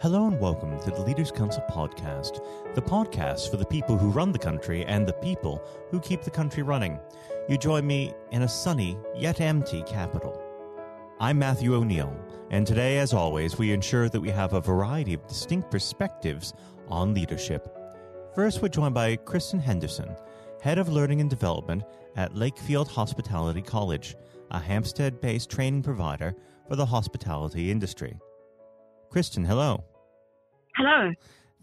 Hello and welcome to the Leaders Council podcast, the podcast for the people who run the country and the people who keep the country running. You join me in a sunny yet empty capital. I'm Matthew O'Neill, and today, as always, we ensure that we have a variety of distinct perspectives on leadership. First, we're joined by Kristen Henderson, Head of Learning and Development at Lakefield Hospitality College, a Hampstead based training provider for the hospitality industry. Kristen, hello. Hello.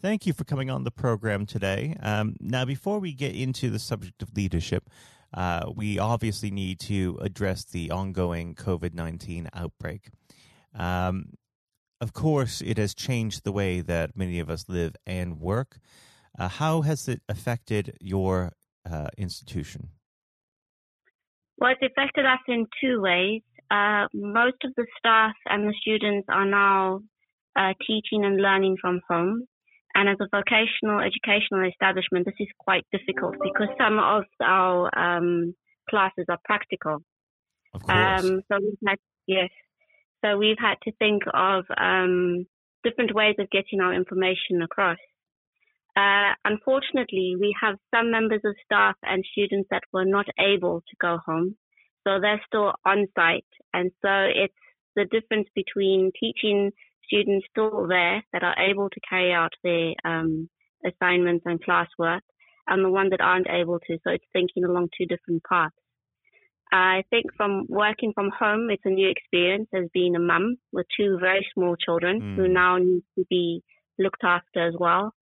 Thank you for coming on the program today. Um, now, before we get into the subject of leadership, uh, we obviously need to address the ongoing COVID 19 outbreak. Um, of course, it has changed the way that many of us live and work. Uh, how has it affected your uh, institution? Well, it's affected us in two ways. Uh, most of the staff and the students are now uh, teaching and learning from home. And as a vocational educational establishment, this is quite difficult because some of our um, classes are practical. Of course. Um, so we've had, yes. So we've had to think of um, different ways of getting our information across. Uh, unfortunately, we have some members of staff and students that were not able to go home. So they're still on site. And so it's the difference between teaching students still there that are able to carry out their um, assignments and classwork and the ones that aren't able to. So it's thinking along two different paths. I think from working from home, it's a new experience as being a mum with two very small children mm. who now need to be looked after as well.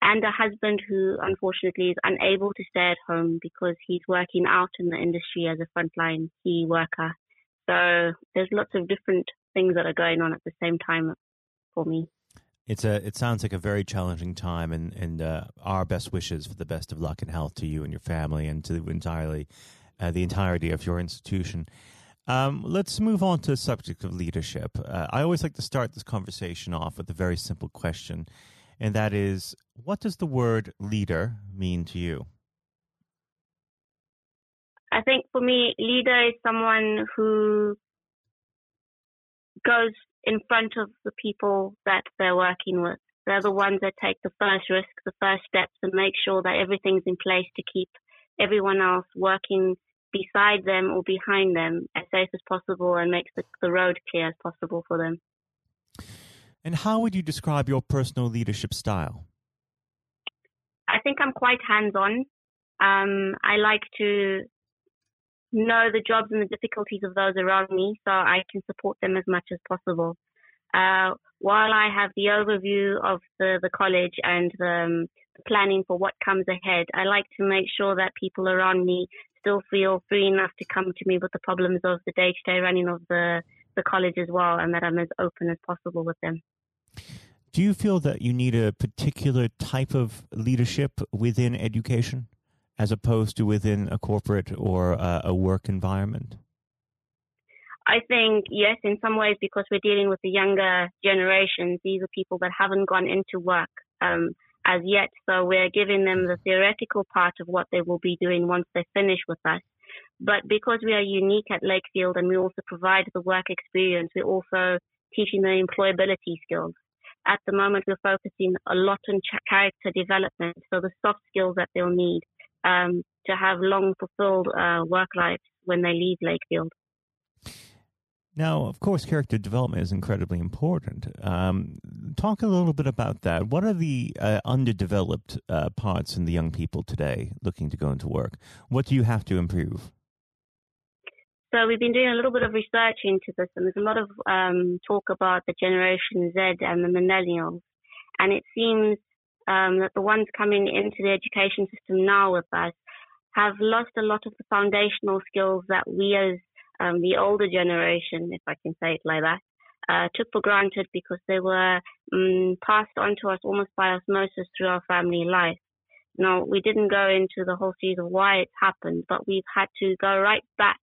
And a husband who unfortunately is unable to stay at home because he's working out in the industry as a frontline key worker. So there's lots of different things that are going on at the same time for me. It's a. It sounds like a very challenging time, and and uh, our best wishes for the best of luck and health to you and your family, and to the entirely, uh, the entirety of your institution. Um, let's move on to the subject of leadership. Uh, I always like to start this conversation off with a very simple question, and that is, what does the word leader mean to you? I think for me, leader is someone who goes in front of the people that they're working with. They're the ones that take the first risk, the first steps, and make sure that everything's in place to keep everyone else working beside them or behind them as safe as possible and makes the, the road clear as possible for them. And how would you describe your personal leadership style? I think I'm quite hands on. Um, I like to know the jobs and the difficulties of those around me so I can support them as much as possible. Uh, while I have the overview of the, the college and the, um, the planning for what comes ahead, I like to make sure that people around me still feel free enough to come to me with the problems of the day to day running of the, the college as well and that I'm as open as possible with them. Do you feel that you need a particular type of leadership within education? As opposed to within a corporate or a, a work environment? I think, yes, in some ways, because we're dealing with the younger generations, these are people that haven't gone into work um, as yet. So we're giving them the theoretical part of what they will be doing once they finish with us. But because we are unique at Lakefield and we also provide the work experience, we're also teaching the employability skills. At the moment, we're focusing a lot on character development, so the soft skills that they'll need um, to have long fulfilled uh, work lives when they leave Lakefield. Now, of course, character development is incredibly important. Um, talk a little bit about that. What are the uh, underdeveloped uh, parts in the young people today looking to go into work? What do you have to improve? So we've been doing a little bit of research into this, and there's a lot of um, talk about the Generation Z and the millennials. And it seems um, that the ones coming into the education system now with us have lost a lot of the foundational skills that we as um, the older generation, if I can say it like that, uh, took for granted because they were um, passed on to us almost by osmosis through our family life. Now, we didn't go into the whole series of why it's happened, but we've had to go right back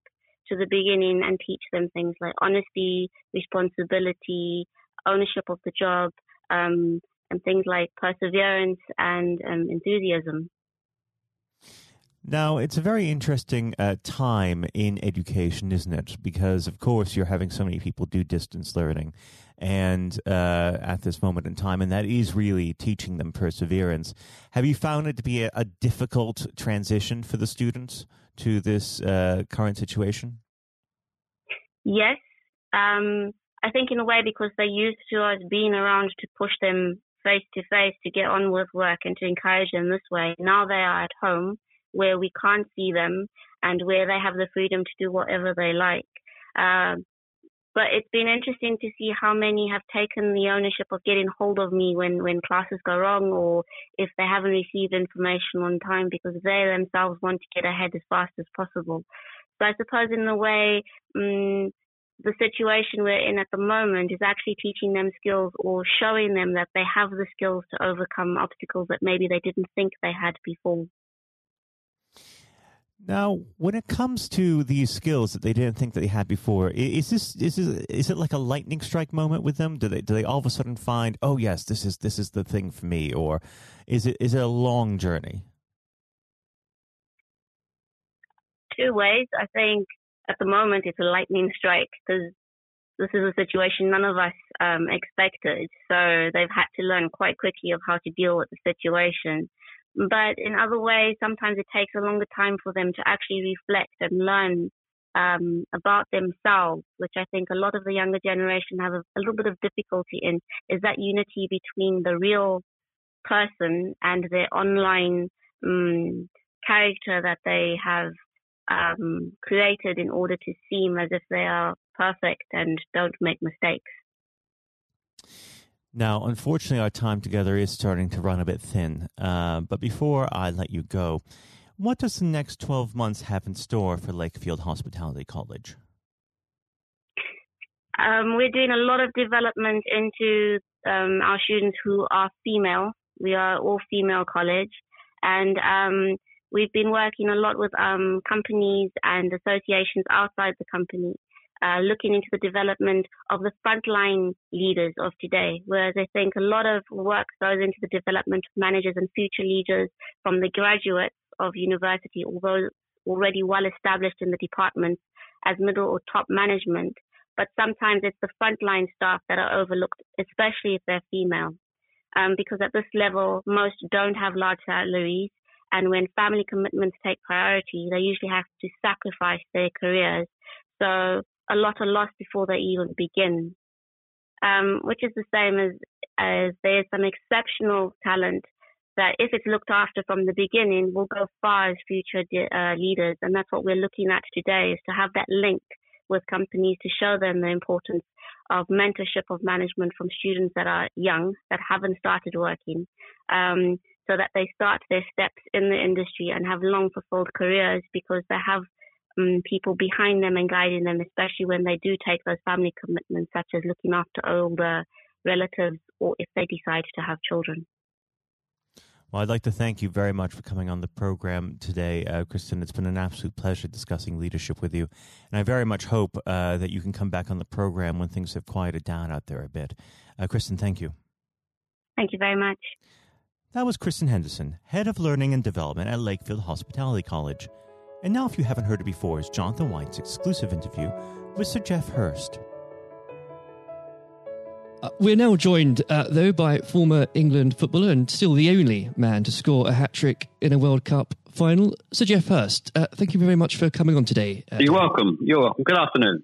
to the beginning and teach them things like honesty, responsibility, ownership of the job, um, and things like perseverance and um, enthusiasm. Now, it's a very interesting uh, time in education, isn't it? Because, of course, you're having so many people do distance learning. and uh, at this moment in time, and that is really teaching them perseverance. Have you found it to be a, a difficult transition for the students to this uh, current situation? Yes, um, I think in a way because they're used to us being around to push them face to face to get on with work and to encourage them this way. Now they are at home where we can't see them and where they have the freedom to do whatever they like. Um, but it's been interesting to see how many have taken the ownership of getting hold of me when, when classes go wrong or if they haven't received information on time because they themselves want to get ahead as fast as possible. So I suppose in a way, um, the situation we're in at the moment is actually teaching them skills or showing them that they have the skills to overcome obstacles that maybe they didn't think they had before. Now, when it comes to these skills that they didn't think that they had before, is this is this, is it like a lightning strike moment with them? Do they do they all of a sudden find, oh yes, this is this is the thing for me, or is it is it a long journey? Two ways. I think at the moment it's a lightning strike because this is a situation none of us um, expected. So they've had to learn quite quickly of how to deal with the situation. But in other ways, sometimes it takes a longer time for them to actually reflect and learn um, about themselves, which I think a lot of the younger generation have a, a little bit of difficulty in, is that unity between the real person and their online um, character that they have um, created in order to seem as if they are perfect and don't make mistakes. Now, unfortunately, our time together is starting to run a bit thin. Uh, but before I let you go, what does the next 12 months have in store for Lakefield Hospitality College? Um, we're doing a lot of development into um, our students who are female. We are all female college. And um, We've been working a lot with um, companies and associations outside the company, uh, looking into the development of the frontline leaders of today. Whereas I think a lot of work goes into the development of managers and future leaders from the graduates of university, although already well established in the department as middle or top management. But sometimes it's the frontline staff that are overlooked, especially if they're female. Um, because at this level, most don't have large salaries and when family commitments take priority, they usually have to sacrifice their careers. So a lot are lost before they even begin, um, which is the same as, as there's some exceptional talent that if it's looked after from the beginning will go far as future uh, leaders. And that's what we're looking at today is to have that link with companies to show them the importance of mentorship of management from students that are young, that haven't started working, um, so that they start their steps in the industry and have long fulfilled careers because they have um, people behind them and guiding them, especially when they do take those family commitments, such as looking after older relatives or if they decide to have children. Well, I'd like to thank you very much for coming on the program today, uh, Kristen. It's been an absolute pleasure discussing leadership with you. And I very much hope uh, that you can come back on the program when things have quieted down out there a bit. Uh, Kristen, thank you. Thank you very much. That was Kristen Henderson, Head of Learning and Development at Lakefield Hospitality College. And now, if you haven't heard it before, is Jonathan White's exclusive interview with Sir Geoff Hurst. Uh, we're now joined, uh, though, by former England footballer and still the only man to score a hat trick in a World Cup final, Sir Geoff Hurst. Uh, thank you very much for coming on today. Uh, You're welcome. You're welcome. Good afternoon.